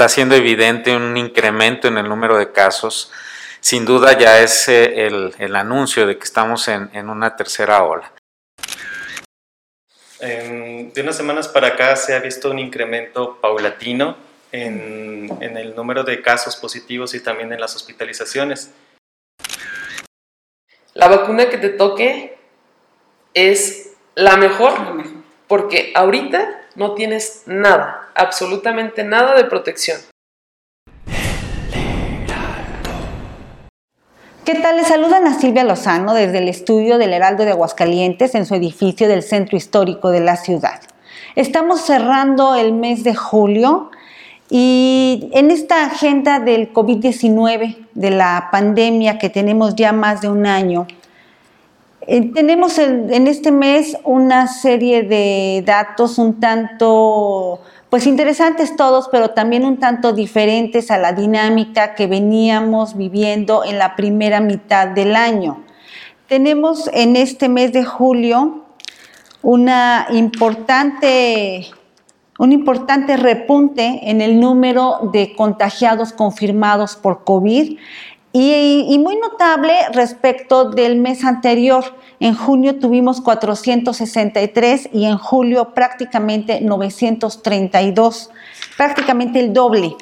está siendo evidente un incremento en el número de casos, sin duda ya es eh, el, anuncio de que estamos en, una tercera ola. de unas semanas para acá se ha visto un incremento paulatino en, en el número de casos positivos y también en las hospitalizaciones. La vacuna que te toque es la mejor, porque ahorita no tienes nada, absolutamente nada de protección. ¿Qué tal? Les saludan a Silvia Lozano desde el estudio del Heraldo de Aguascalientes en su edificio del Centro Histórico de la ciudad. Estamos cerrando el mes de julio y en esta agenda del COVID-19, de la pandemia que tenemos ya más de un año, eh, tenemos en, este mes una serie de datos un tanto, pues interesantes todos, pero también un tanto diferentes a la dinámica que veníamos viviendo en la primera mitad del año. Tenemos en este mes de julio una importante un importante repunte en el número de contagiados confirmados por COVID y, muy notable respecto del mes anterior. En junio tuvimos 463 y en julio prácticamente 932, prácticamente el doble.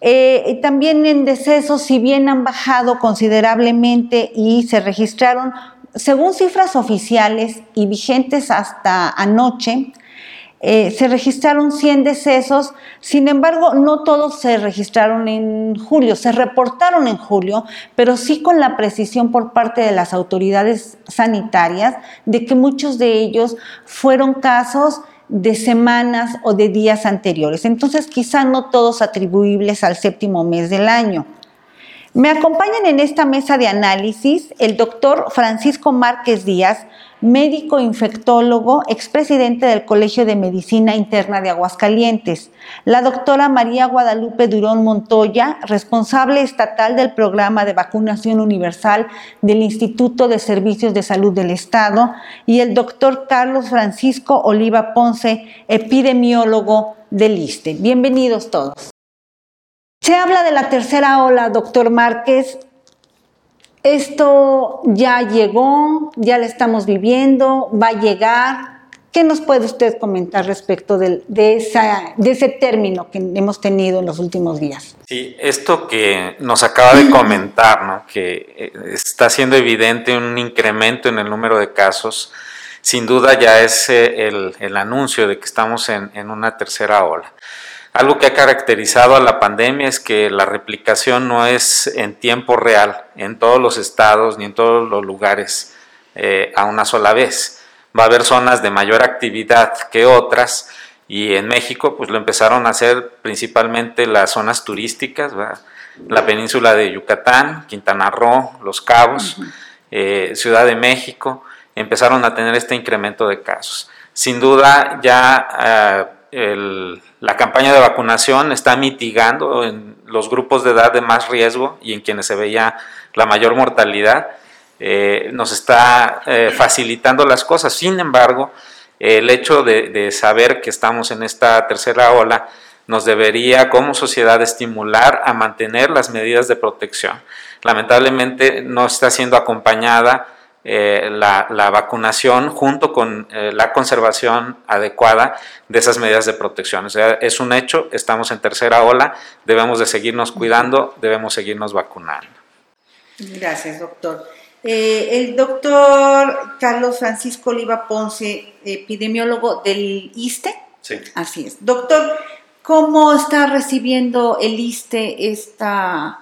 Eh, también en decesos, si bien han bajado considerablemente y se registraron, según cifras oficiales y vigentes hasta anoche, eh, se registraron 100 decesos, sin embargo, no todos se registraron en julio, se reportaron en julio, pero sí con la precisión por parte de las autoridades sanitarias de que muchos de ellos fueron casos de semanas o de días anteriores. Entonces, quizá no todos atribuibles al séptimo mes del año. Me acompañan en esta mesa de análisis el doctor Francisco Márquez Díaz, médico infectólogo, expresidente del Colegio de Medicina Interna de Aguascalientes, la doctora María Guadalupe Durón Montoya, responsable estatal del programa de vacunación universal del Instituto de Servicios de Salud del Estado, y el doctor Carlos Francisco Oliva Ponce, epidemiólogo del ISTE. Bienvenidos todos. Se habla de la tercera ola, doctor Márquez. Esto ya llegó, ya lo estamos viviendo, va a llegar. ¿Qué nos puede usted comentar respecto de, ese término que hemos tenido en los últimos días? Sí, esto que nos acaba de comentar, ¿no? que eh, está siendo evidente un incremento en el número de casos, sin duda ya es eh, el, anuncio de que estamos en una tercera ola. Algo que ha caracterizado a la pandemia es que la replicación no es en tiempo real, en todos los estados ni en todos los lugares eh, a una sola vez. Va a haber zonas de mayor actividad que otras y en México pues lo empezaron a hacer principalmente las zonas turísticas, la península de Yucatán, Quintana Roo, Los Cabos, eh, Ciudad de México, empezaron a tener este incremento de casos. Sin duda ya ah, la campaña de vacunación está mitigando en los grupos de edad de más riesgo y en quienes se veía la mayor mortalidad. Eh, nos está eh, facilitando las cosas. Sin embargo, el hecho de, saber que estamos en esta tercera ola nos debería como sociedad estimular a mantener las medidas de protección. Lamentablemente no está siendo acompañada eh, la, vacunación junto con eh, la conservación adecuada de esas medidas de protección. O sea, es un hecho, estamos en tercera ola, debemos de seguirnos cuidando, debemos seguirnos vacunando. Gracias, doctor. Eh, el doctor Carlos Francisco Oliva Ponce, epidemiólogo del ISTE. Sí. Así es. Doctor, ¿cómo está recibiendo el ISTE esta,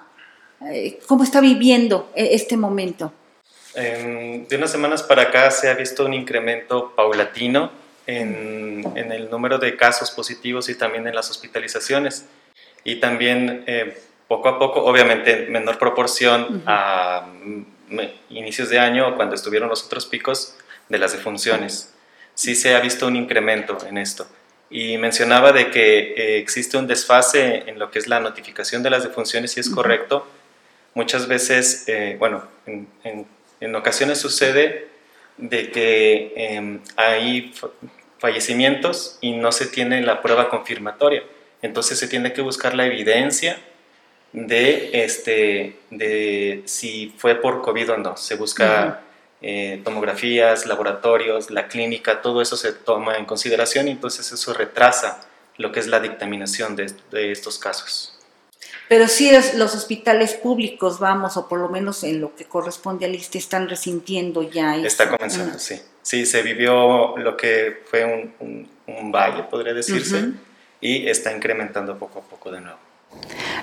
cómo está viviendo este momento? De unas semanas para acá se ha visto un incremento paulatino en, el número de casos positivos y también en las hospitalizaciones. Y también eh, poco a poco, obviamente en menor proporción a mm, inicios de año cuando estuvieron los otros picos de las defunciones. Sí se ha visto un incremento en esto. Y mencionaba de que eh, existe un desfase en lo que es la notificación de las defunciones, y es correcto. Muchas veces, eh, bueno, en, en en ocasiones sucede de que em, hay fallecimientos y no se tiene la prueba confirmatoria. Entonces se tiene que buscar la evidencia de, este, de si fue por COVID o no. Se busca eh, tomografías, laboratorios, la clínica, todo eso se toma en consideración y entonces eso retrasa lo que es la dictaminación de, estos casos. Pero sí es, los hospitales públicos, vamos, o por lo menos en lo que corresponde al ISTE, están resintiendo ya. Está comenzando, sí. Sí, se vivió lo que fue un, un, valle, podría decirse, y está incrementando poco a poco de nuevo.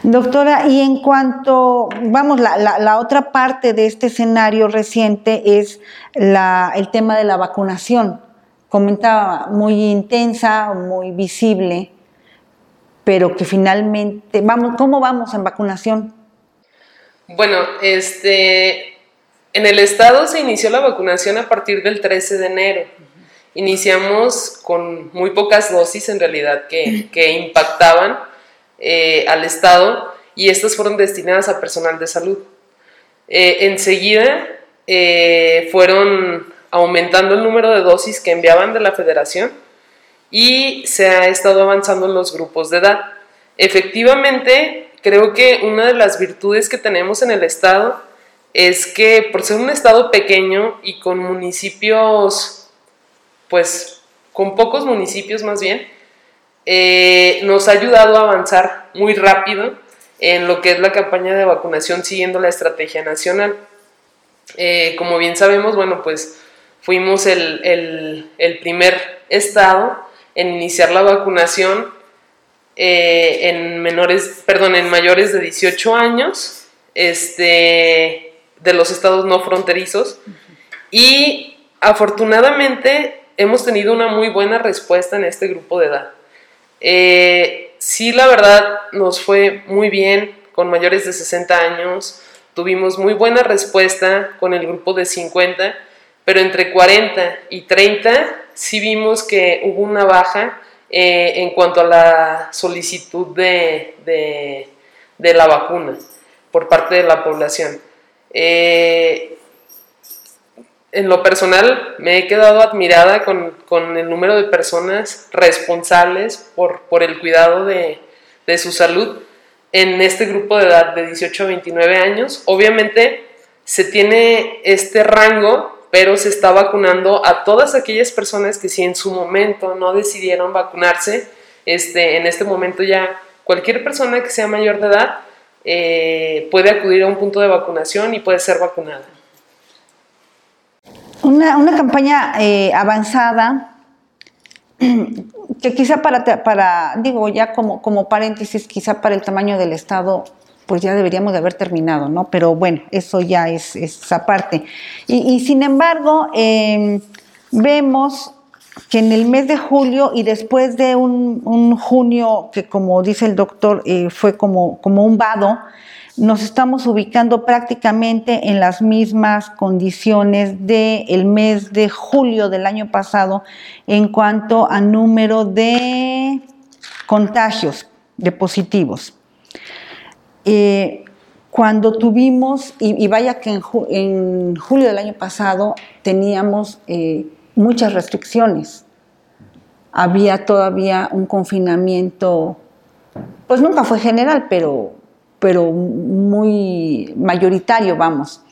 Doctora, y en cuanto, vamos, la, la, otra parte de este escenario reciente es la, el tema de la vacunación. Comentaba, muy intensa, muy visible, pero que finalmente, vamos, ¿cómo vamos en vacunación? Bueno, este, en el estado se inició la vacunación a partir del 13 de enero. Iniciamos con muy pocas dosis en realidad que, que impactaban eh, al estado y estas fueron destinadas a personal de salud. Eh, enseguida eh, fueron aumentando el número de dosis que enviaban de la federación y se ha estado avanzando en los grupos de edad. Efectivamente, creo que una de las virtudes que tenemos en el estado es que por ser un estado pequeño y con municipios, pues con pocos municipios más bien, eh, nos ha ayudado a avanzar muy rápido en lo que es la campaña de vacunación siguiendo la estrategia nacional. Eh, como bien sabemos, bueno, pues fuimos el, primer estado en iniciar la vacunación eh, en menores, perdón, en mayores de 18 años. Este, de los estados no fronterizos y afortunadamente hemos tenido una muy buena respuesta en este grupo de edad. Eh, sí, la verdad, nos fue muy bien con mayores de 60 años, tuvimos muy buena respuesta con el grupo de 50, pero entre 40 y 30 sí vimos que hubo una baja eh, en cuanto a la solicitud de, de la vacuna por parte de la población. Eh, en lo personal me he quedado admirada con, el número de personas responsables por, por el cuidado de, su salud en este grupo de edad de 18 a 29 años. Obviamente se tiene este rango, pero se está vacunando a todas aquellas personas que si en su momento no decidieron vacunarse, este, en este momento ya cualquier persona que sea mayor de edad eh, puede acudir a un punto de vacunación y puede ser vacunada. Una, campaña eh, avanzada que quizá para, para digo ya como, como paréntesis, quizá para el tamaño del Estado, pues ya deberíamos de haber terminado, ¿no? Pero bueno, eso ya es, esa parte. Y, sin embargo, em, vemos que en el mes de julio y después de un, junio que como dice el doctor eh, fue como, como un vado, nos estamos ubicando prácticamente en las mismas condiciones del mes de julio del año pasado en cuanto a número de contagios de positivos. Eh, cuando tuvimos, y, vaya que en, julio del año pasado teníamos eh, muchas restricciones. Había todavía un confinamiento, pues nunca fue general, pero, pero muy mayoritario, vamos.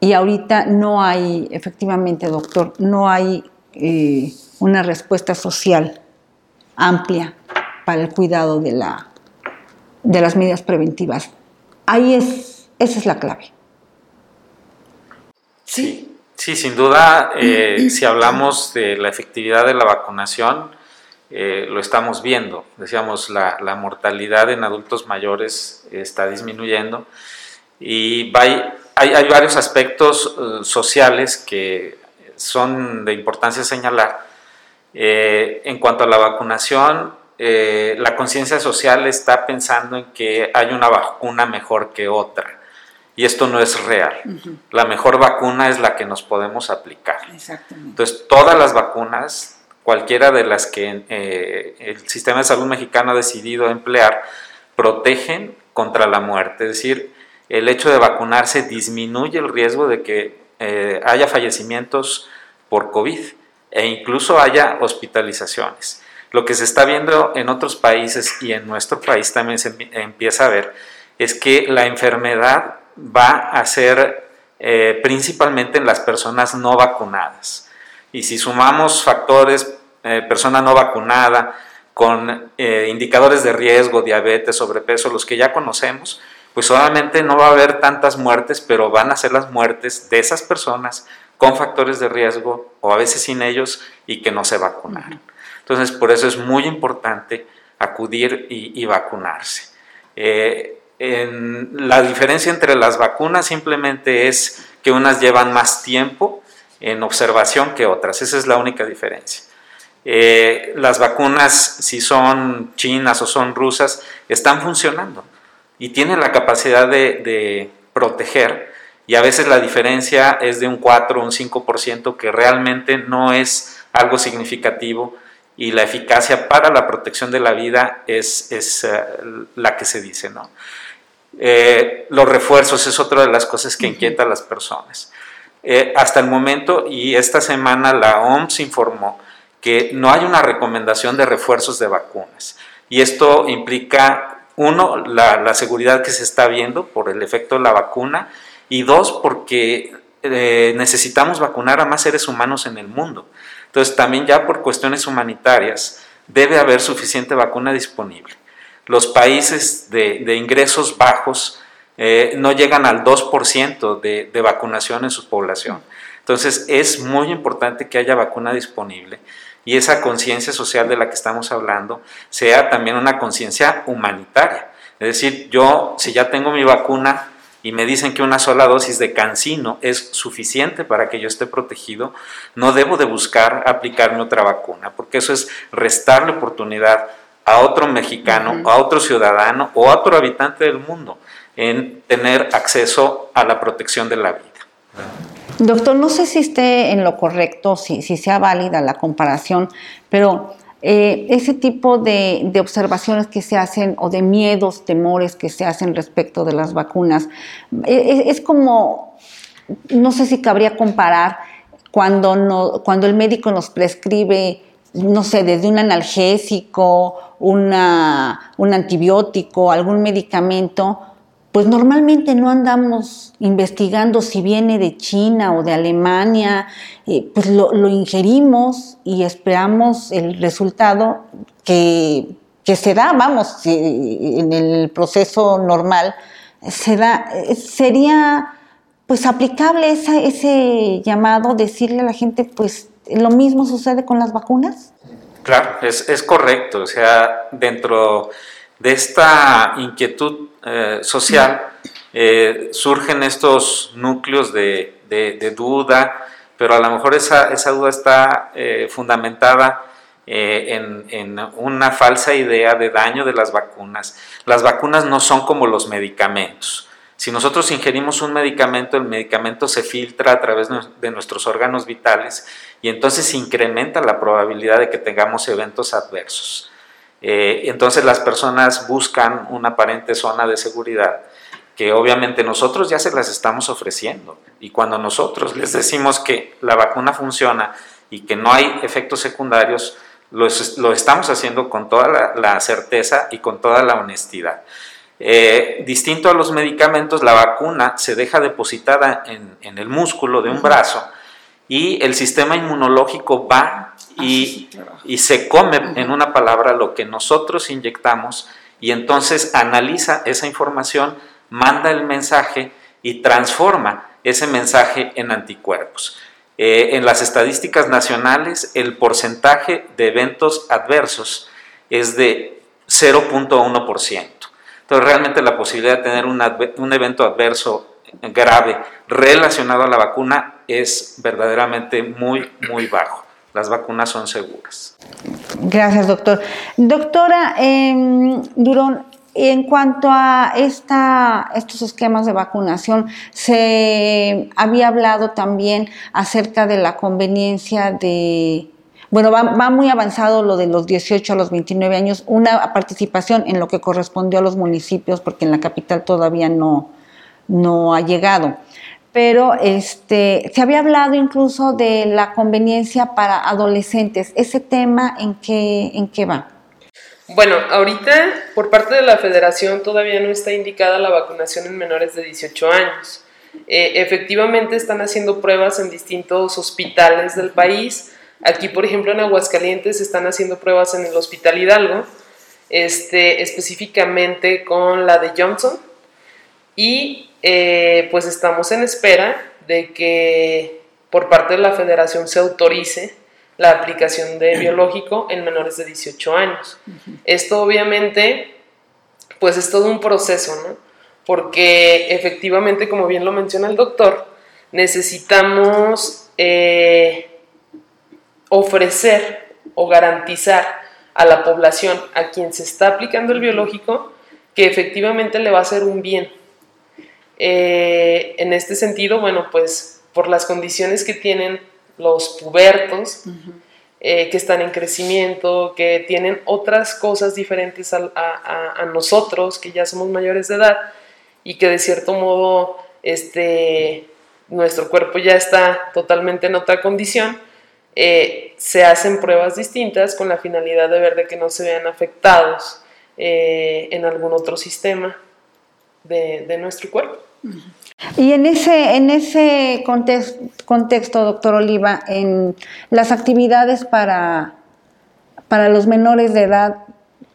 Y ahorita no hay, efectivamente, doctor, no hay eh, una respuesta social amplia para el cuidado de, la, de las medidas preventivas. Ahí es, esa es la clave. Sí. Sí, sin duda, eh, si hablamos de la efectividad de la vacunación, eh, lo estamos viendo. Decíamos, la, mortalidad en adultos mayores está disminuyendo y hay, hay, varios aspectos eh, sociales que son de importancia señalar. en cuanto a la vacunación, la conciencia social está pensando en que hay una vacuna mejor que otra y esto no es real. La mejor vacuna es la que nos podemos aplicar. Entonces, todas las vacunas, cualquiera de las que eh, el sistema de salud mexicano ha decidido emplear, protegen contra la muerte. Es decir, el hecho de vacunarse disminuye el riesgo de que eh, haya fallecimientos por COVID e incluso haya hospitalizaciones. Lo que se está viendo en otros países y en nuestro país también se empieza a ver es que la enfermedad va a ser eh, principalmente en las personas no vacunadas. Y si sumamos factores, eh, persona no vacunada, con eh, indicadores de riesgo, diabetes, sobrepeso, los que ya conocemos, pues obviamente no va a haber tantas muertes, pero van a ser las muertes de esas personas con factores de riesgo o a veces sin ellos y que no se vacunaron. Entonces, por eso es muy importante acudir y, vacunarse. Eh, la diferencia entre las vacunas simplemente es que unas llevan más tiempo en observación que otras. Esa es la única diferencia. Eh, las vacunas, si son chinas o son rusas, están funcionando y tienen la capacidad de, proteger y a veces la diferencia es de un 4 o un 5% que realmente no es algo significativo y la eficacia para la protección de la vida es, es eh, la que se dice. ¿no? Eh, los refuerzos es otra de las cosas que inquieta a las personas. hasta el momento, y esta semana la OMS informó que no hay una recomendación de refuerzos de vacunas. Y esto implica, uno, la, seguridad que se está viendo por el efecto de la vacuna, y dos, porque eh, necesitamos vacunar a más seres humanos en el mundo. Entonces, también ya por cuestiones humanitarias, debe haber suficiente vacuna disponible. Los países de, ingresos bajos eh, no llegan al 2% de, de vacunación en su población. Entonces, es muy importante que haya vacuna disponible y esa conciencia social de la que estamos hablando sea también una conciencia humanitaria. Es decir, yo si ya tengo mi vacuna y me dicen que una sola dosis de cancino es suficiente para que yo esté protegido, no debo de buscar aplicarme otra vacuna, porque eso es restarle oportunidad a otro mexicano, a otro ciudadano o a otro habitante del mundo en tener acceso a la protección de la vida. Doctor, no sé si esté en lo correcto, si, sea válida la comparación, pero eh, ese tipo de, observaciones que se hacen o de miedos, temores que se hacen respecto de las vacunas, e, e, es, como, no sé si cabría comparar cuando, no, cuando el médico nos prescribe, no sé, desde un analgésico, una, un antibiótico, algún medicamento, pues normalmente no andamos investigando si viene de China o de Alemania, eh, pues lo, ingerimos y esperamos el resultado que, se da, vamos, en el proceso normal, se da, eh, sería pues aplicable ese llamado, decirle a la gente, pues lo mismo sucede con las vacunas. Claro, es, es correcto, o sea, dentro de esta inquietud eh, social eh, surgen estos núcleos de, duda, pero a lo mejor esa, duda está eh, fundamentada en, en, una falsa idea de daño de las vacunas. Las vacunas no son como los medicamentos. Si nosotros ingerimos un medicamento, el medicamento se filtra a través de nuestros órganos vitales y entonces incrementa la probabilidad de que tengamos eventos adversos. Eh, entonces las personas buscan una aparente zona de seguridad que obviamente nosotros ya se las estamos ofreciendo. Y cuando nosotros les decimos que la vacuna funciona y que no hay efectos secundarios, lo, estamos haciendo con toda la, certeza y con toda la honestidad. Eh, distinto a los medicamentos, la vacuna se deja depositada en, en el músculo de un brazo y el sistema inmunológico va y, se come, en una palabra, lo que nosotros inyectamos y entonces analiza esa información, manda el mensaje y transforma ese mensaje en anticuerpos. Eh, en las estadísticas nacionales, el porcentaje de eventos adversos es de 0.1%. Entonces, realmente la posibilidad de tener un evento adverso grave relacionado a la vacuna es verdaderamente muy, muy bajo. Las vacunas son seguras. Gracias, doctor. Doctora em, Durón, en cuanto a esta, estos esquemas de vacunación, se había hablado también acerca de la conveniencia de, bueno, va, va, muy avanzado lo de los 18 a los 29 años, una participación en lo que correspondió a los municipios, porque en la capital todavía no, no ha llegado. Pero este, se había hablado incluso de la conveniencia para adolescentes. ¿Ese tema en qué, en qué va? Bueno, ahorita por parte de la federación todavía no está indicada la vacunación en menores de 18 años. Eh, efectivamente están haciendo pruebas en distintos hospitales del país. Aquí, por ejemplo, en Aguascalientes están haciendo pruebas en el Hospital Hidalgo, este, específicamente con la de Johnson. Y eh, pues estamos en espera de que por parte de la federación se autorice la aplicación de biológico en menores de 18 años. Esto obviamente pues es todo un proceso, ¿no? Porque efectivamente, como bien lo menciona el doctor, necesitamos eh, ofrecer o garantizar a la población a quien se está aplicando el biológico que efectivamente le va a hacer un bien. Eh, en este sentido, bueno, pues por las condiciones que tienen los pubertos, eh, que están en crecimiento, que tienen otras cosas diferentes a, nosotros, que ya somos mayores de edad, y que de cierto modo este, nuestro cuerpo ya está totalmente en otra condición, eh, se hacen pruebas distintas con la finalidad de ver de que no se vean afectados eh, en algún otro sistema de, nuestro cuerpo. Y en ese, en ese contexto, doctor Oliva, en las actividades para, para los menores de edad,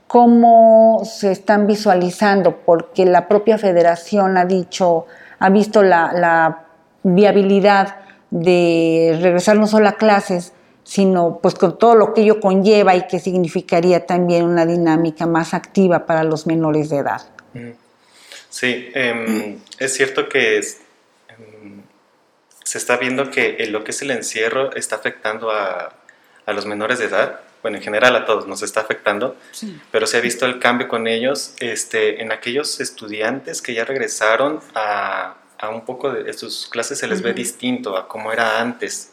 ¿cómo se están visualizando? Porque la propia federación ha dicho, ha visto la, viabilidad de regresar no solo a clases, sino pues con todo lo que ello conlleva y que significaría también una dinámica más activa para los menores de edad. Sí, em, es cierto que em, se está viendo que lo que es el encierro está afectando a, a, los menores de edad, bueno, en general a todos nos está afectando, pero se ha visto el cambio con ellos este, en aquellos estudiantes que ya regresaron a, a un poco de sus clases se les ve distinto a como era antes.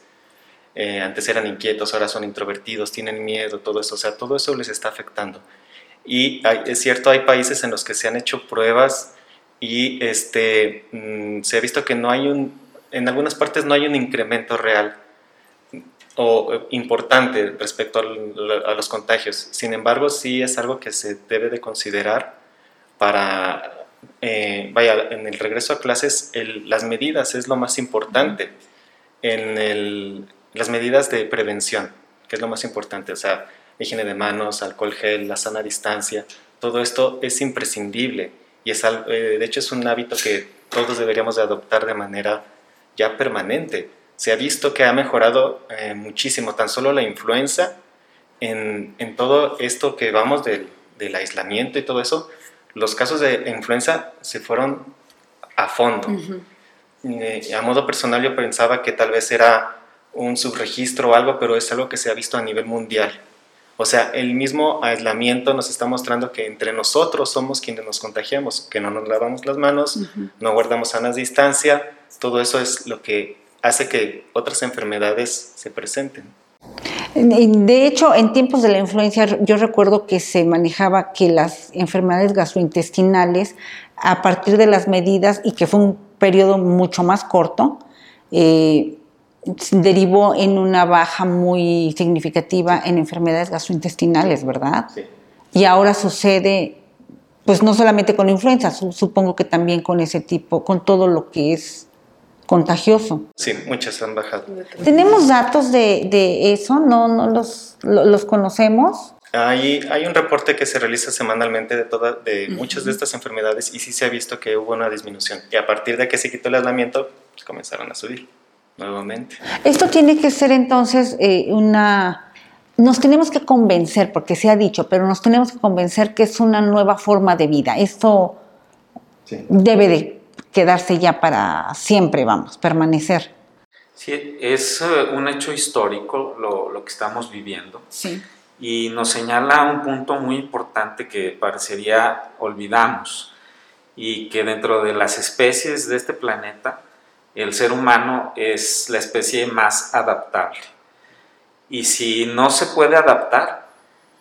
Eh, antes eran inquietos, ahora son introvertidos, tienen miedo, todo eso, o sea, todo eso les está afectando. Y es cierto, hay países en los que se han hecho pruebas y este, mm, se ha visto que no hay un, en algunas partes no hay un incremento real o importante respecto a los contagios. Sin embargo, sí es algo que se debe de considerar para eh, vaya, en el regreso a clases, las medidas es lo más importante. En las medidas de prevención, que es lo más importante, o sea, higiene de manos, alcohol gel, la sana distancia, todo esto es imprescindible y es, eh, de hecho es un hábito que todos deberíamos de adoptar de manera ya permanente. Se ha visto que ha mejorado eh, muchísimo tan solo la influenza en, todo esto que vamos del, del aislamiento y todo eso, los casos de influenza se fueron a fondo. a modo personal yo pensaba que tal vez era un subregistro o algo, pero es algo que se ha visto a nivel mundial. O sea, el mismo aislamiento nos está mostrando que entre nosotros somos quienes nos contagiamos, que no nos lavamos las manos, no guardamos sanas distancia, todo eso es lo que hace que otras enfermedades se presenten. De hecho, en tiempos de la influencia, yo recuerdo que se manejaba que las enfermedades gastrointestinales, a partir de las medidas, y que fue un periodo mucho más corto, eh, derivó en una baja muy significativa en enfermedades gastrointestinales, ¿verdad? Sí. Y ahora sucede, pues no solamente con la influenza, supongo que también con ese tipo, con todo lo que es contagioso. Sí, muchas han bajado. ¿Tenemos datos de, eso? ¿No, no los, los conocemos? Hay, hay un reporte que se realiza semanalmente de, toda, de muchas de estas enfermedades y sí se ha visto que hubo una disminución. Y a partir de que se quitó el aislamiento, pues comenzaron a subir nuevamente. Esto tiene que ser entonces eh, una... Nos tenemos que convencer, porque se ha dicho, pero nos tenemos que convencer que es una nueva forma de vida. Esto debe de quedarse ya para siempre, vamos, permanecer. Sí, es eh, un hecho histórico lo, lo que estamos viviendo. Sí. Y nos señala un punto muy importante que parecería olvidamos y que dentro de las especies de este planeta, el ser humano es la especie más adaptable. Y si no se puede adaptar,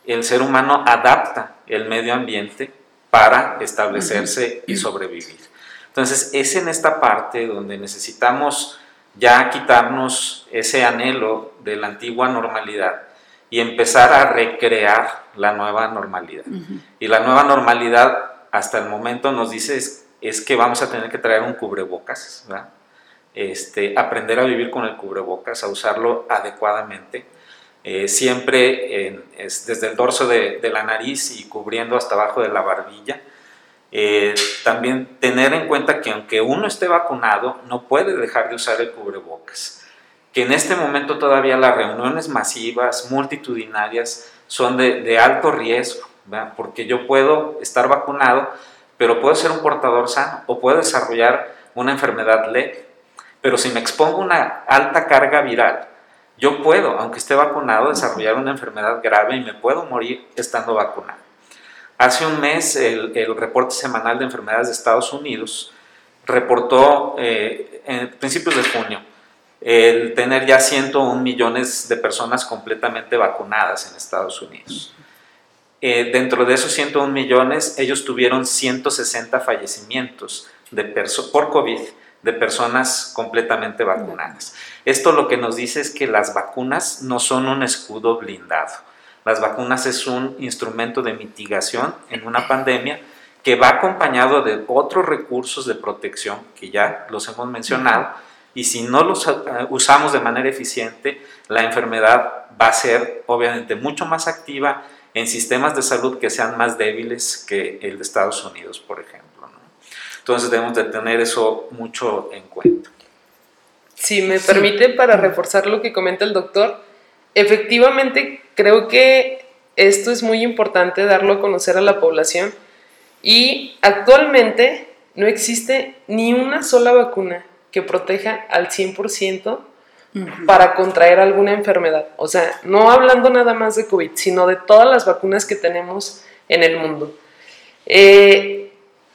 el ser humano adapta el medio ambiente para establecerse y sobrevivir. Entonces, es en esta parte donde necesitamos ya quitarnos ese anhelo de la antigua normalidad y empezar a recrear la nueva normalidad. Y la nueva normalidad hasta el momento nos dice es, que vamos a tener que traer un cubrebocas, Este, aprender a vivir con el cubrebocas, a usarlo adecuadamente, eh, siempre desde el dorso de, de, la nariz y cubriendo hasta abajo de la barbilla. Eh, también tener en cuenta que aunque uno esté vacunado, no puede dejar de usar el cubrebocas. Que en este momento todavía las reuniones masivas, multitudinarias, son de, alto riesgo, porque yo puedo estar vacunado, pero puedo ser un portador sano o puedo desarrollar una enfermedad leve. Pero si me expongo a una alta carga viral, yo puedo, aunque esté vacunado, desarrollar una enfermedad grave y me puedo morir estando vacunado. Hace un mes el, reporte semanal de enfermedades de Estados Unidos reportó eh, en principios de junio el tener ya 101 millones de personas completamente vacunadas en Estados Unidos. Eh, dentro de esos 101 millones, ellos tuvieron 160 fallecimientos de por COVID de personas completamente vacunadas. Esto lo que nos dice es que las vacunas no son un escudo blindado las vacunas es un instrumento de mitigación en una pandemia que va acompañado de otros recursos de protección que ya los hemos mencionado y si no los eh, usamos de manera eficiente, la enfermedad va a ser obviamente mucho más activa en sistemas de salud que sean más débiles que el de Estados Unidos, por ejemplo. Entonces debemos de tener eso mucho en cuenta. Si me permite, para reforzar lo que comenta el doctor, efectivamente creo que esto es muy importante darlo a conocer a la población y actualmente no existe ni una sola vacuna que proteja al 100% para contraer alguna enfermedad. O sea, no hablando nada más de COVID, sino de todas las vacunas que tenemos en el mundo. Eh,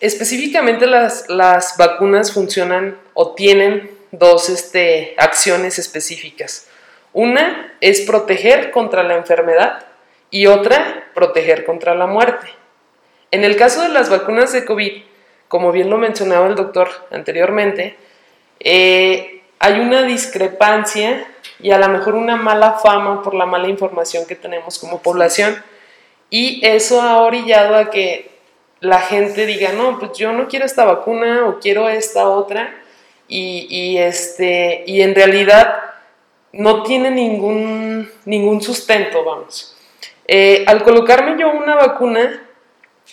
específicamente las, las, vacunas funcionan o tienen dos este, acciones específicas. Una es proteger contra la enfermedad y otra, proteger contra la muerte. En el caso de las vacunas de COVID, como bien lo mencionaba el doctor anteriormente, eh, hay una discrepancia y a lo mejor una mala fama por la mala información que tenemos como población. Y eso ha orillado a que la gente diga, no, pues yo no quiero esta vacuna o quiero esta otra. Y, este, y en realidad no tiene ningún, ningún sustento, vamos. Eh, al colocarme yo una vacuna,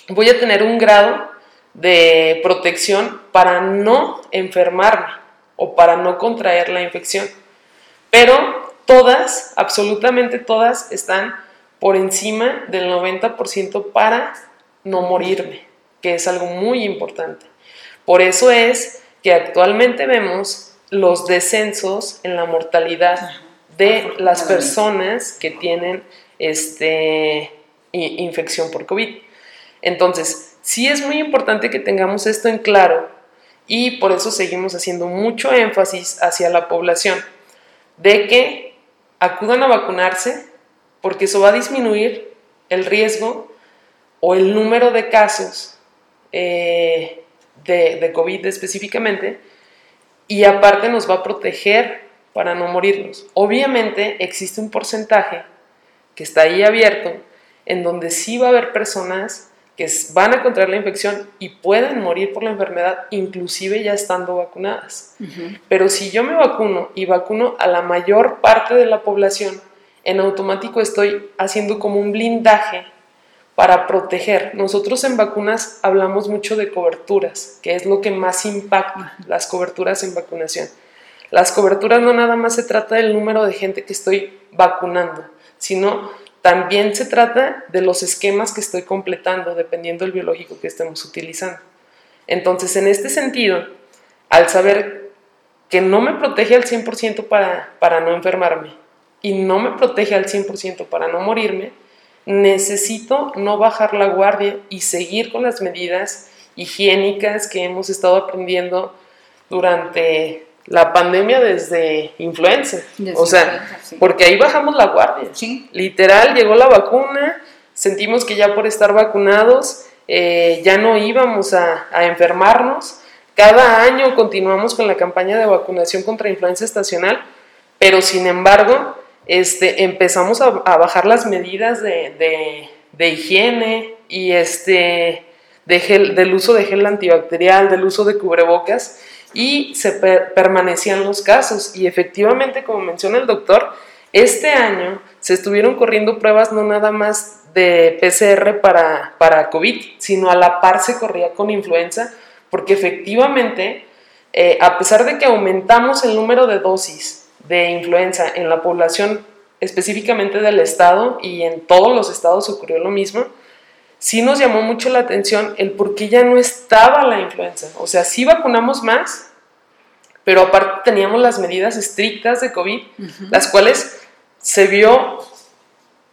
voy a tener un grado de protección para no enfermarme o para no contraer la infección. Pero todas, absolutamente todas, están por encima del 90% para no morirme, que es algo muy importante. Por eso es que actualmente vemos los descensos en la mortalidad de las personas que tienen este, infección por COVID. Entonces, sí es muy importante que tengamos esto en claro y por eso seguimos haciendo mucho énfasis hacia la población de que acudan a vacunarse porque eso va a disminuir el riesgo o el número de casos eh, de, de COVID específicamente y aparte nos va a proteger para no morirnos. Obviamente existe un porcentaje que está ahí abierto en donde sí va a haber personas que van a contraer la infección y pueden morir por la enfermedad, inclusive ya estando vacunadas. Pero si yo me vacuno y vacuno a la mayor parte de la población, en automático estoy haciendo como un blindaje para proteger. Nosotros en vacunas hablamos mucho de coberturas, que es lo que más impacta, las coberturas en vacunación. Las coberturas no nada más se trata del número de gente que estoy vacunando, sino también se trata de los esquemas que estoy completando dependiendo del biológico que estemos utilizando. Entonces, en este sentido, al saber que no me protege al 100% para, para no enfermarme y no me protege al 100% para no morirme, necesito no bajar la guardia y seguir con las medidas higiénicas que hemos estado aprendiendo durante la pandemia desde influenza. o sea, porque ahí bajamos la guardia. Literal, llegó la vacuna, sentimos que ya por estar vacunados eh, ya no íbamos a, enfermarnos, Cada año continuamos con la campaña de vacunación contra influenza estacional, pero sin embargo, este, empezamos a, bajar las medidas de, higiene y este, del uso de gel antibacterial, del uso de cubrebocas, y se permanecían los casos. Y efectivamente, como menciona el doctor, este año se estuvieron corriendo pruebas no nada más de PCR para, COVID, sino a la par se corría con influenza porque efectivamente, eh, a pesar de que aumentamos el número de dosis de influenza en la población específicamente del estado y en todos los estados ocurrió lo mismo, sí nos llamó mucho la atención el por qué ya no estaba la influenza. O sea, sí vacunamos más, pero aparte teníamos las medidas estrictas de COVID, las cuales se vio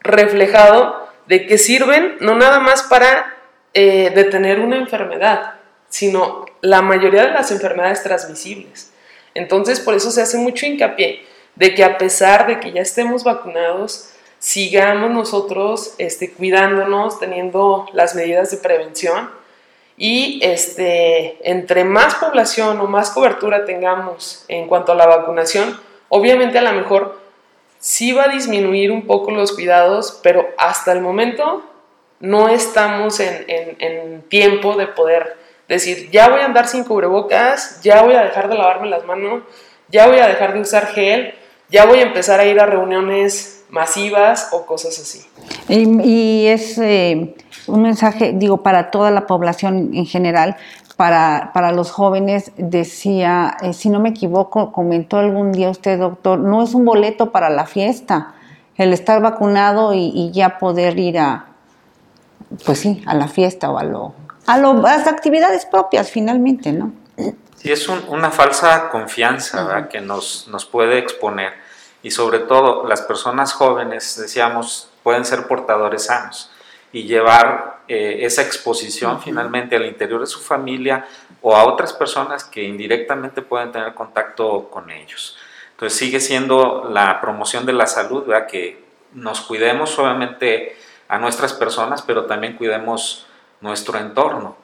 reflejado de que sirven no nada más para eh, detener una enfermedad, sino la mayoría de las enfermedades transmisibles. Entonces, por eso se hace mucho hincapié de que a pesar de que ya estemos vacunados, sigamos nosotros este, cuidándonos, teniendo las medidas de prevención y este, entre más población o más cobertura tengamos en cuanto a la vacunación, obviamente a lo mejor sí va a disminuir un poco los cuidados, pero hasta el momento no estamos en, en tiempo de poder decir, ya voy a andar sin cubrebocas, ya voy a dejar de lavarme las manos, ya voy a dejar de usar gel, ya voy a empezar a ir a reuniones masivas o cosas así. Y, es eh, un mensaje, digo, para toda la población en general, para, para los jóvenes, decía, eh, si no me equivoco, comentó algún día usted, doctor, no es un boleto para la fiesta, el estar vacunado y, y ya poder ir a, pues sí, a la fiesta o a lo a, las actividades propias finalmente, ¿no? Sí, es una falsa confianza que nos, nos puede exponer y sobre todo las personas jóvenes, decíamos, pueden ser portadores sanos y llevar eh, esa exposición finalmente al interior de su familia o a otras personas que indirectamente pueden tener contacto con ellos. Entonces sigue siendo la promoción de la salud, ¿verdad? que nos cuidemos obviamente a nuestras personas, pero también cuidemos nuestro entorno.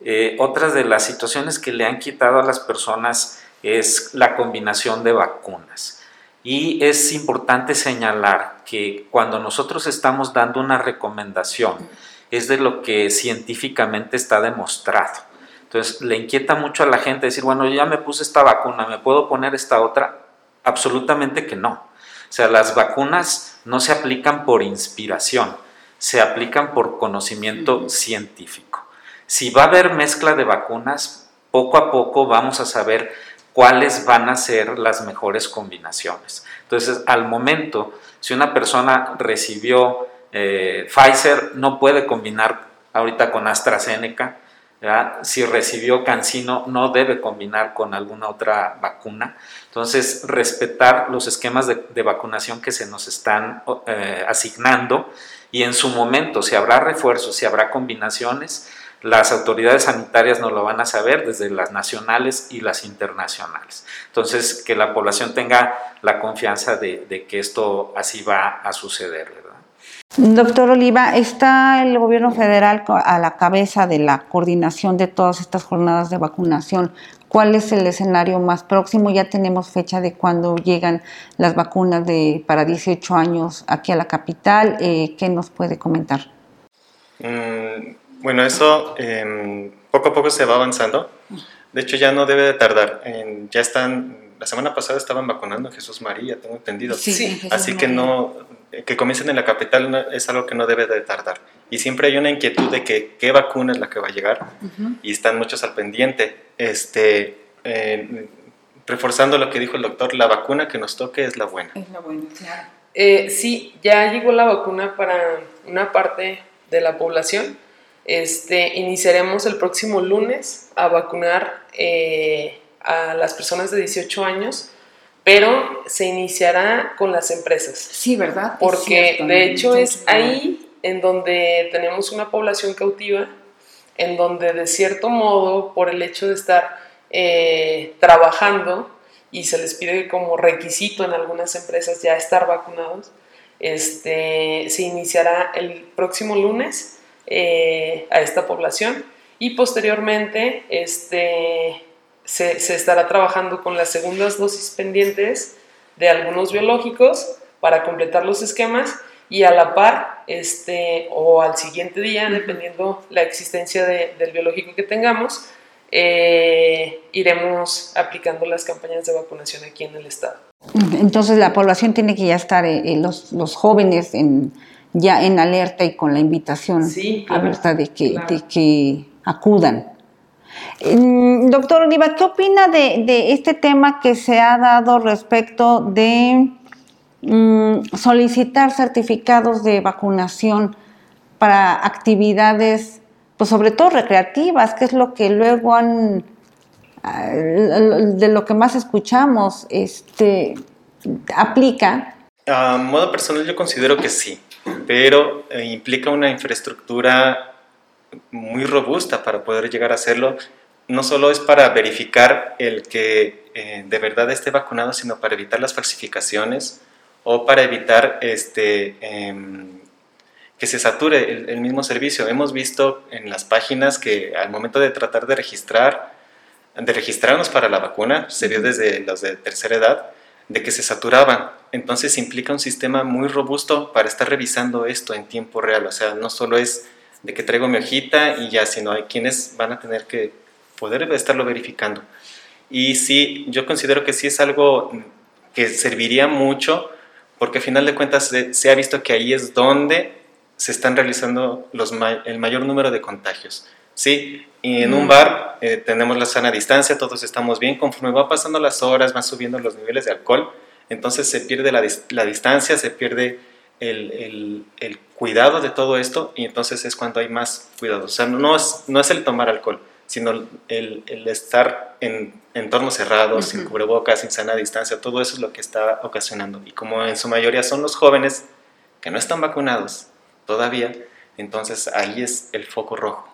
Eh, otras de las situaciones que le han quitado a las personas es la combinación de vacunas. Y es importante señalar que cuando nosotros estamos dando una recomendación, es de lo que científicamente está demostrado. Entonces, le inquieta mucho a la gente decir, bueno, ya me puse esta vacuna, ¿me puedo poner esta otra? Absolutamente que no. O sea, las vacunas no se aplican por inspiración se aplican por conocimiento científico. Si va a haber mezcla de vacunas, poco a poco vamos a saber cuáles van a ser las mejores combinaciones. Entonces, al momento, si una persona recibió eh, Pfizer, no puede combinar ahorita con AstraZeneca. Si recibió Cancino, no debe combinar con alguna otra vacuna. Entonces, respetar los esquemas de, vacunación que se nos están eh, asignando y en su momento, si habrá refuerzos, si habrá combinaciones, las autoridades sanitarias nos lo van a saber desde las nacionales y las internacionales. Entonces, que la población tenga la confianza de, que esto así va a suceder. Doctor Oliva, está el gobierno federal a la cabeza de la coordinación de todas estas jornadas de vacunación cuál es el escenario más próximo. Ya tenemos fecha de cuándo llegan las vacunas de, para 18 años aquí a la capital. Eh, ¿Qué nos puede comentar? Mm, bueno, eso em, poco a poco se va avanzando. De hecho, ya no debe de tardar. ya están, la semana pasada estaban vacunando a Jesús María, tengo entendido. Sí, Así que no, que comiencen en la capital es algo que no debe de tardar. Y siempre hay una inquietud de que qué vacuna es la que va a llegar y están muchos al pendiente. Este, eh, reforzando lo que dijo el doctor, la vacuna que nos toque es la buena. Es la buena, claro. Eh, sí, ya llegó la vacuna para una parte de la población. Este, iniciaremos el próximo lunes a vacunar eh, a las personas de 18 años pero se iniciará con las empresas. Sí, ¿verdad? Porque de hecho es ahí en donde tenemos una población cautiva, en donde de cierto modo, por el hecho de estar eh, trabajando, y se les pide como requisito en algunas empresas ya estar vacunados, este, se iniciará el próximo lunes eh, a esta población y posteriormente este, se, se, estará trabajando con las segundas dosis pendientes de algunos biológicos para completar los esquemas y a la par este, o al siguiente día, dependiendo la existencia de, del biológico que tengamos, eh, iremos aplicando las campañas de vacunación aquí en el estado. Entonces la población tiene que ya estar, eh, eh, los, los, jóvenes en, ya en alerta y con la invitación sí, abierta de que, claro. de que acudan. Doctor Oliva, ¿qué opina de, este tema que se ha dado respecto de mm, solicitar certificados de vacunación para actividades pues sobre todo recreativas, que es lo que luego han, de lo que más escuchamos, este, aplica. A modo personal yo considero que sí, pero eh, implica una infraestructura muy robusta para poder llegar a hacerlo. No solo es para verificar el que eh, de verdad esté vacunado, sino para evitar las falsificaciones o para evitar este, eh, que se sature el, el, mismo servicio. Hemos visto en las páginas que al momento de tratar de registrar, de registrarnos para la vacuna, se vio desde los de tercera edad, de que se saturaban. Entonces implica un sistema muy robusto para estar revisando esto en tiempo real. O sea, no solo es de que traigo mi hojita y ya, sino hay quienes van a tener que poder estarlo verificando. Y sí, yo considero que sí es algo que serviría mucho porque al final de cuentas se, se ha visto que ahí es donde se están realizando los, el mayor número de contagios. Sí, y en un bar eh, tenemos la sana distancia, todos estamos bien, conforme va pasando las horas, van subiendo los niveles de alcohol, entonces se pierde la, la distancia, se pierde el, el, el, cuidado de todo esto y entonces es cuando hay más cuidado. O sea, no es, no es el tomar alcohol, sino el, el estar en entornos cerrados, uh -huh. sin cubrebocas, sin sana distancia, todo eso es lo que está ocasionando. Y como en su mayoría son los jóvenes que no están vacunados, todavía, entonces ahí es el foco rojo.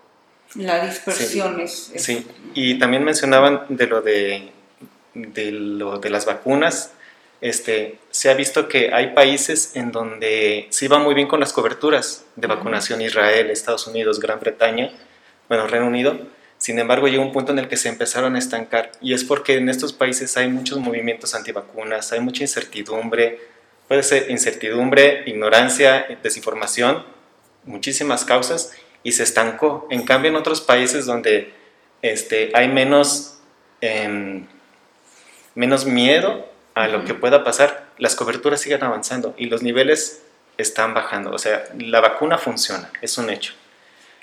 La dispersión sí, es, es, Sí, y también mencionaban de lo de, de lo de las vacunas. Este, se ha visto que hay países en donde se iba muy bien con las coberturas de vacunación, Israel, Estados Unidos, Gran Bretaña, bueno, Reino Unido. Sin embargo, llegó un punto en el que se empezaron a estancar y es porque en estos países hay muchos movimientos antivacunas, hay mucha incertidumbre, puede ser incertidumbre, ignorancia, desinformación, muchísimas causas, y se estancó. En cambio, en otros países donde este, hay menos, eh, menos miedo a lo que pueda pasar, las coberturas siguen avanzando y los niveles están bajando. O sea, la vacuna funciona, es un hecho.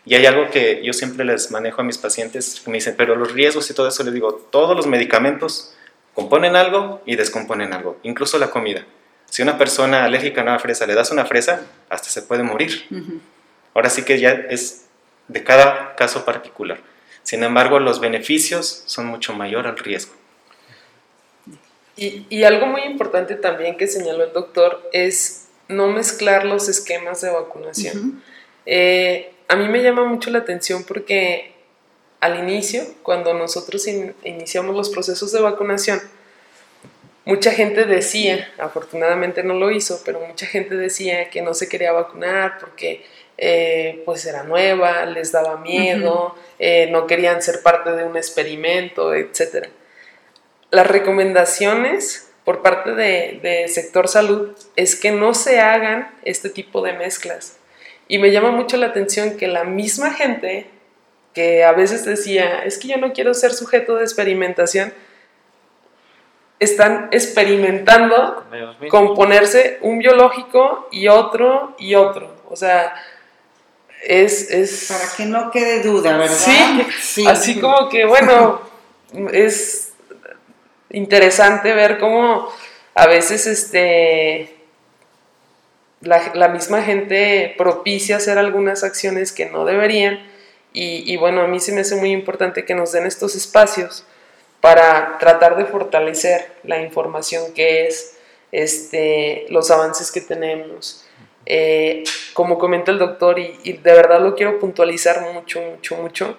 Y hay algo que yo siempre les manejo a mis pacientes, me dicen, pero los riesgos y todo eso, les digo, todos los medicamentos componen algo y descomponen algo, incluso la comida. Si una persona alérgica a una fresa le das una fresa, hasta se puede morir. Uh -huh. Ahora sí que ya es de cada caso particular. Sin embargo, los beneficios son mucho mayor al riesgo. Y, y, algo muy importante también que señaló el doctor es no mezclar los esquemas de vacunación. Uh -huh. eh, a mí me llama mucho la atención porque al inicio, cuando nosotros in iniciamos los procesos de vacunación, mucha gente decía, afortunadamente no lo hizo, pero mucha gente decía que no se quería vacunar porque eh, pues era nueva, les daba miedo, uh -huh. eh, no querían ser parte de un experimento, etc. Las recomendaciones por parte de, de, sector salud es que no se hagan este tipo de mezclas. Y me llama mucho la atención que la misma gente que a veces decía, es que yo no quiero ser sujeto de experimentación, están experimentando con ponerse un biológico y otro y otro. O sea, es, es... Para que no quede duda, ¿verdad? Sí, sí. así como que, bueno, es interesante ver cómo a veces este, la, la, misma gente propicia hacer algunas acciones que no deberían. Y, y bueno, a mí se me hace muy importante que nos den estos espacios para tratar de fortalecer la información que es, este, los avances que tenemos. Eh, como comenta el doctor, y, y, de verdad lo quiero puntualizar mucho, mucho, mucho,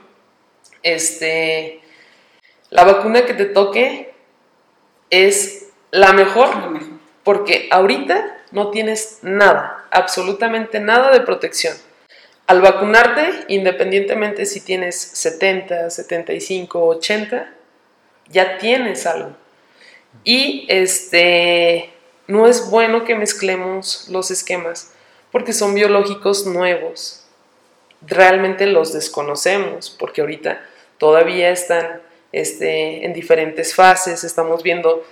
este, la vacuna que te toque es la mejor, porque ahorita no tienes nada, absolutamente nada de protección. Al vacunarte, independientemente si tienes 70, 75, 80, ya tienes algo. Y este, no es bueno que mezclemos los esquemas porque son biológicos nuevos. Realmente los desconocemos porque ahorita todavía están este, en diferentes fases, estamos viendo,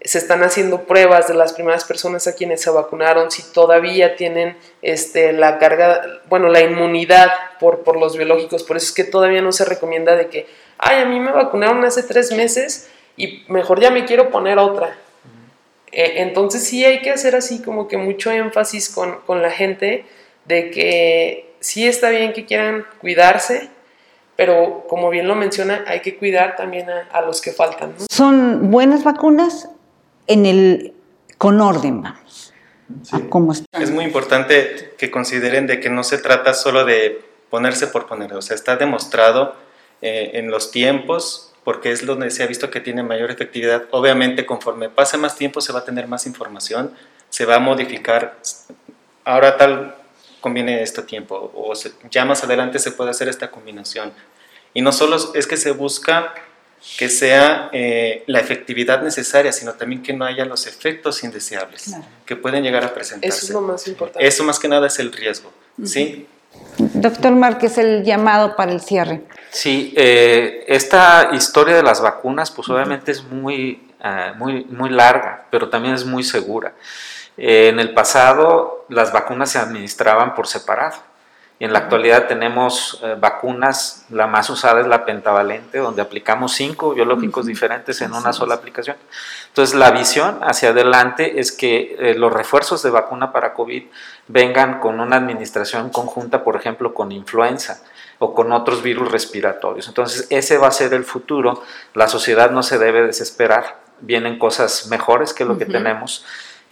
se están haciendo pruebas de las primeras personas a quienes se vacunaron, si todavía tienen este, la carga, bueno, la inmunidad por, por los biológicos, por eso es que todavía no se recomienda de que, ay, a mí me vacunaron hace tres meses y mejor ya me quiero poner otra. Eh, entonces sí hay que hacer así como que mucho énfasis con, con la gente de que sí está bien que quieran cuidarse, pero como bien lo menciona, hay que cuidar también a, los que faltan. Son buenas vacunas en el, con orden, vamos. ¿Cómo Es muy importante que consideren de que no se trata solo de ponerse por poner, o sea, está demostrado eh, en los tiempos, porque es donde se ha visto que tiene mayor efectividad. Obviamente, conforme pase más tiempo, se va a tener más información, se va a modificar. Ahora tal conviene este tiempo o ya más adelante se puede hacer esta combinación. Y no solo es que se busca que sea eh, la efectividad necesaria, sino también que no haya los efectos indeseables que pueden llegar a presentarse. Eso es lo más importante. Eso más que nada es el riesgo, ¿sí? Doctor Márquez, el llamado para el cierre. Sí, eh, esta historia de las vacunas, pues obviamente es muy, ah, muy, muy larga, pero también es muy segura. Eh, en el pasado las vacunas se administraban por separado. Y en la actualidad tenemos eh, vacunas, la más usada es la pentavalente, donde aplicamos cinco biológicos diferentes en una sola aplicación. Entonces la visión hacia adelante es que eh, los refuerzos de vacuna para COVID vengan con una administración conjunta, por ejemplo, con influenza o con otros virus respiratorios. Entonces ese va a ser el futuro. La sociedad no se debe desesperar. Vienen cosas mejores que lo que tenemos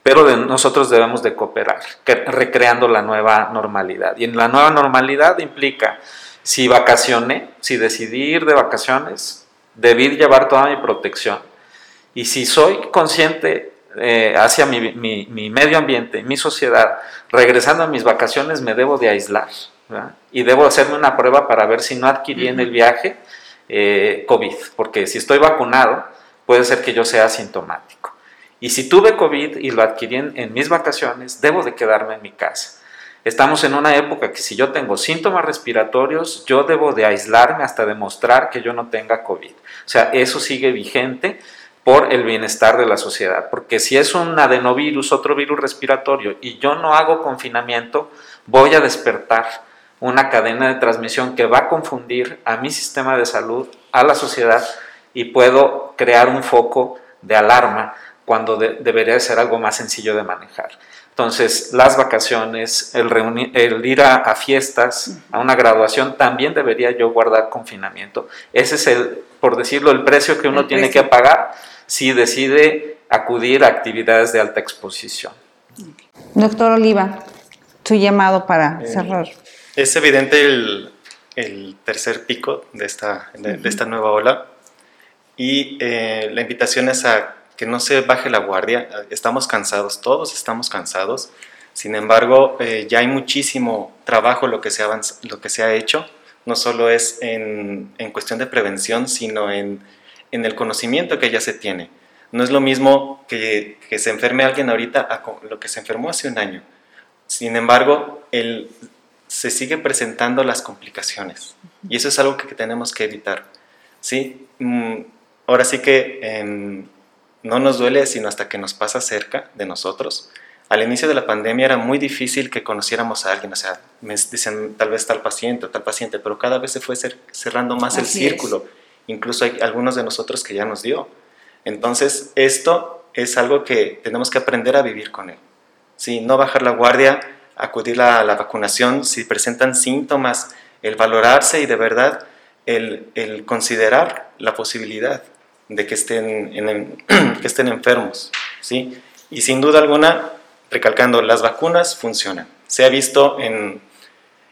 pero nosotros debemos de cooperar, recreando la nueva normalidad. Y en la nueva normalidad implica, si vacacioné, si decidí ir de vacaciones, debí llevar toda mi protección. Y si soy consciente eh, hacia mi, medio ambiente, mi sociedad, regresando a mis vacaciones me debo de aislar. Y debo hacerme una prueba para ver si no adquirí en el viaje eh, COVID, porque si estoy vacunado, puede ser que yo sea asintomático. Y si tuve COVID y lo adquirí en, mis vacaciones, debo de quedarme en mi casa. Estamos en una época que si yo tengo síntomas respiratorios, yo debo de aislarme hasta demostrar que yo no tenga COVID. O sea, eso sigue vigente por el bienestar de la sociedad. Porque si es un adenovirus, otro virus respiratorio, y yo no hago confinamiento, voy a despertar una cadena de transmisión que va a confundir a mi sistema de salud, a la sociedad, y puedo crear un foco de alarma cuando debería ser algo más sencillo de manejar. Entonces, las vacaciones, el, el ir a, fiestas, a una graduación, también debería yo guardar confinamiento. Ese es el, por decirlo, el precio que uno tiene que pagar si decide acudir a actividades de alta exposición. Doctor Oliva, su llamado para eh, cerrar. Es evidente el, el, tercer pico de esta, de, esta nueva ola y eh, la invitación es a que no se baje la guardia. Estamos cansados, todos estamos cansados. Sin embargo, eh, ya hay muchísimo trabajo lo que se ha, lo que se ha hecho. No solo es en, en cuestión de prevención, sino en, en, el conocimiento que ya se tiene. No es lo mismo que, que se enferme alguien ahorita a lo que se enfermó hace un año. Sin embargo, el, se sigue presentando las complicaciones. Y eso es algo que, tenemos que evitar. ¿sí? Mm, ahora sí que em, no nos duele sino hasta que nos pasa cerca de nosotros. Al inicio de la pandemia era muy difícil que conociéramos a alguien, o sea, me dicen tal vez tal paciente tal paciente, pero cada vez se fue cerrando más el círculo. Incluso hay algunos de nosotros que ya nos dio. Entonces, esto es algo que tenemos que aprender a vivir con él. ¿sí? No bajar la guardia, acudir a la vacunación si presentan síntomas, el valorarse y de verdad el, el considerar la posibilidad de que estén, en, que estén enfermos. ¿sí? Y sin duda alguna, recalcando, las vacunas funcionan. Se ha visto en,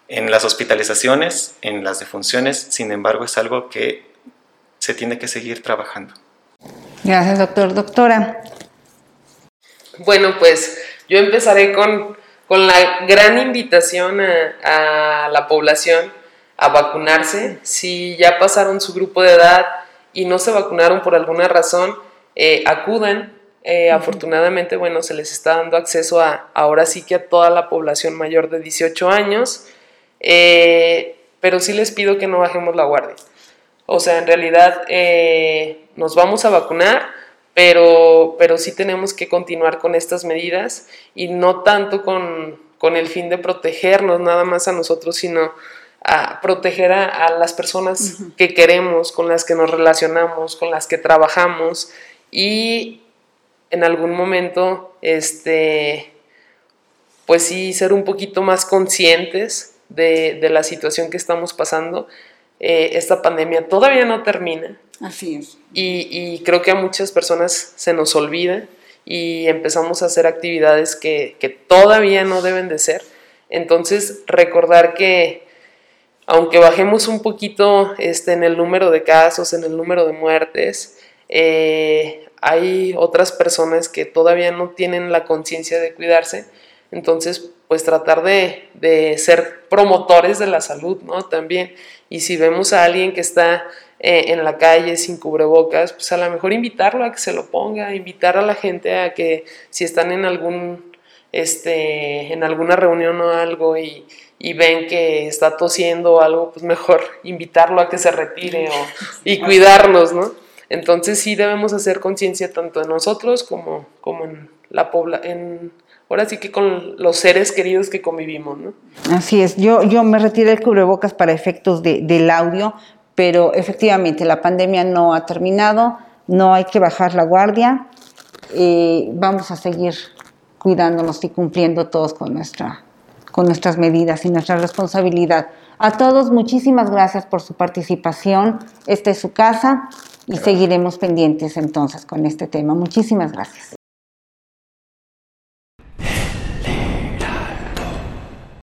en las hospitalizaciones, en las defunciones, sin embargo es algo que se tiene que seguir trabajando. Gracias, doctor. Doctora. Bueno, pues yo empezaré con, con la gran invitación a, a, la población a vacunarse. Si ya pasaron su grupo de edad, y no se vacunaron por alguna razón, eh, acudan. Eh, afortunadamente, bueno, se les está dando acceso a, ahora sí que a toda la población mayor de 18 años, eh, pero sí les pido que no bajemos la guardia. O sea, en realidad nos vamos a vacunar, pero, pero sí tenemos que continuar con estas medidas y no tanto con, con el fin de protegernos nada más a nosotros, sino a proteger a, las personas que queremos, con las que nos relacionamos, con las que trabajamos y en algún momento, este, pues sí, ser un poquito más conscientes de, la situación que estamos pasando. Eh, esta pandemia todavía no termina. Así es. Y, creo que a muchas personas se nos olvida y empezamos a hacer actividades que, que todavía no deben de ser. Entonces, recordar que, aunque bajemos un poquito este, en el número de casos, en el número de muertes, eh, hay otras personas que todavía no tienen la conciencia de cuidarse. Entonces, pues tratar de, ser promotores de la salud, ¿no? También. Y si vemos a alguien que está eh, en la calle sin cubrebocas, pues a lo mejor invitarlo a que se lo ponga, invitar a la gente a que si están en algún, este, en alguna reunión o algo y, y ven que está tosiendo o algo, pues mejor invitarlo a que se retire o, y cuidarnos, ¿no? Entonces sí debemos hacer conciencia tanto en nosotros como, como en la población, ahora sí que con los seres queridos que convivimos, ¿no? Así es, yo, yo me retiré el cubrebocas para efectos de, del audio, pero efectivamente la pandemia no ha terminado, no hay que bajar la guardia, eh, vamos a seguir cuidándonos y cumpliendo todos con nuestra con nuestras medidas y nuestra responsabilidad. A todos, muchísimas gracias por su participación. Esta es su casa y seguiremos pendientes entonces con este tema. Muchísimas gracias.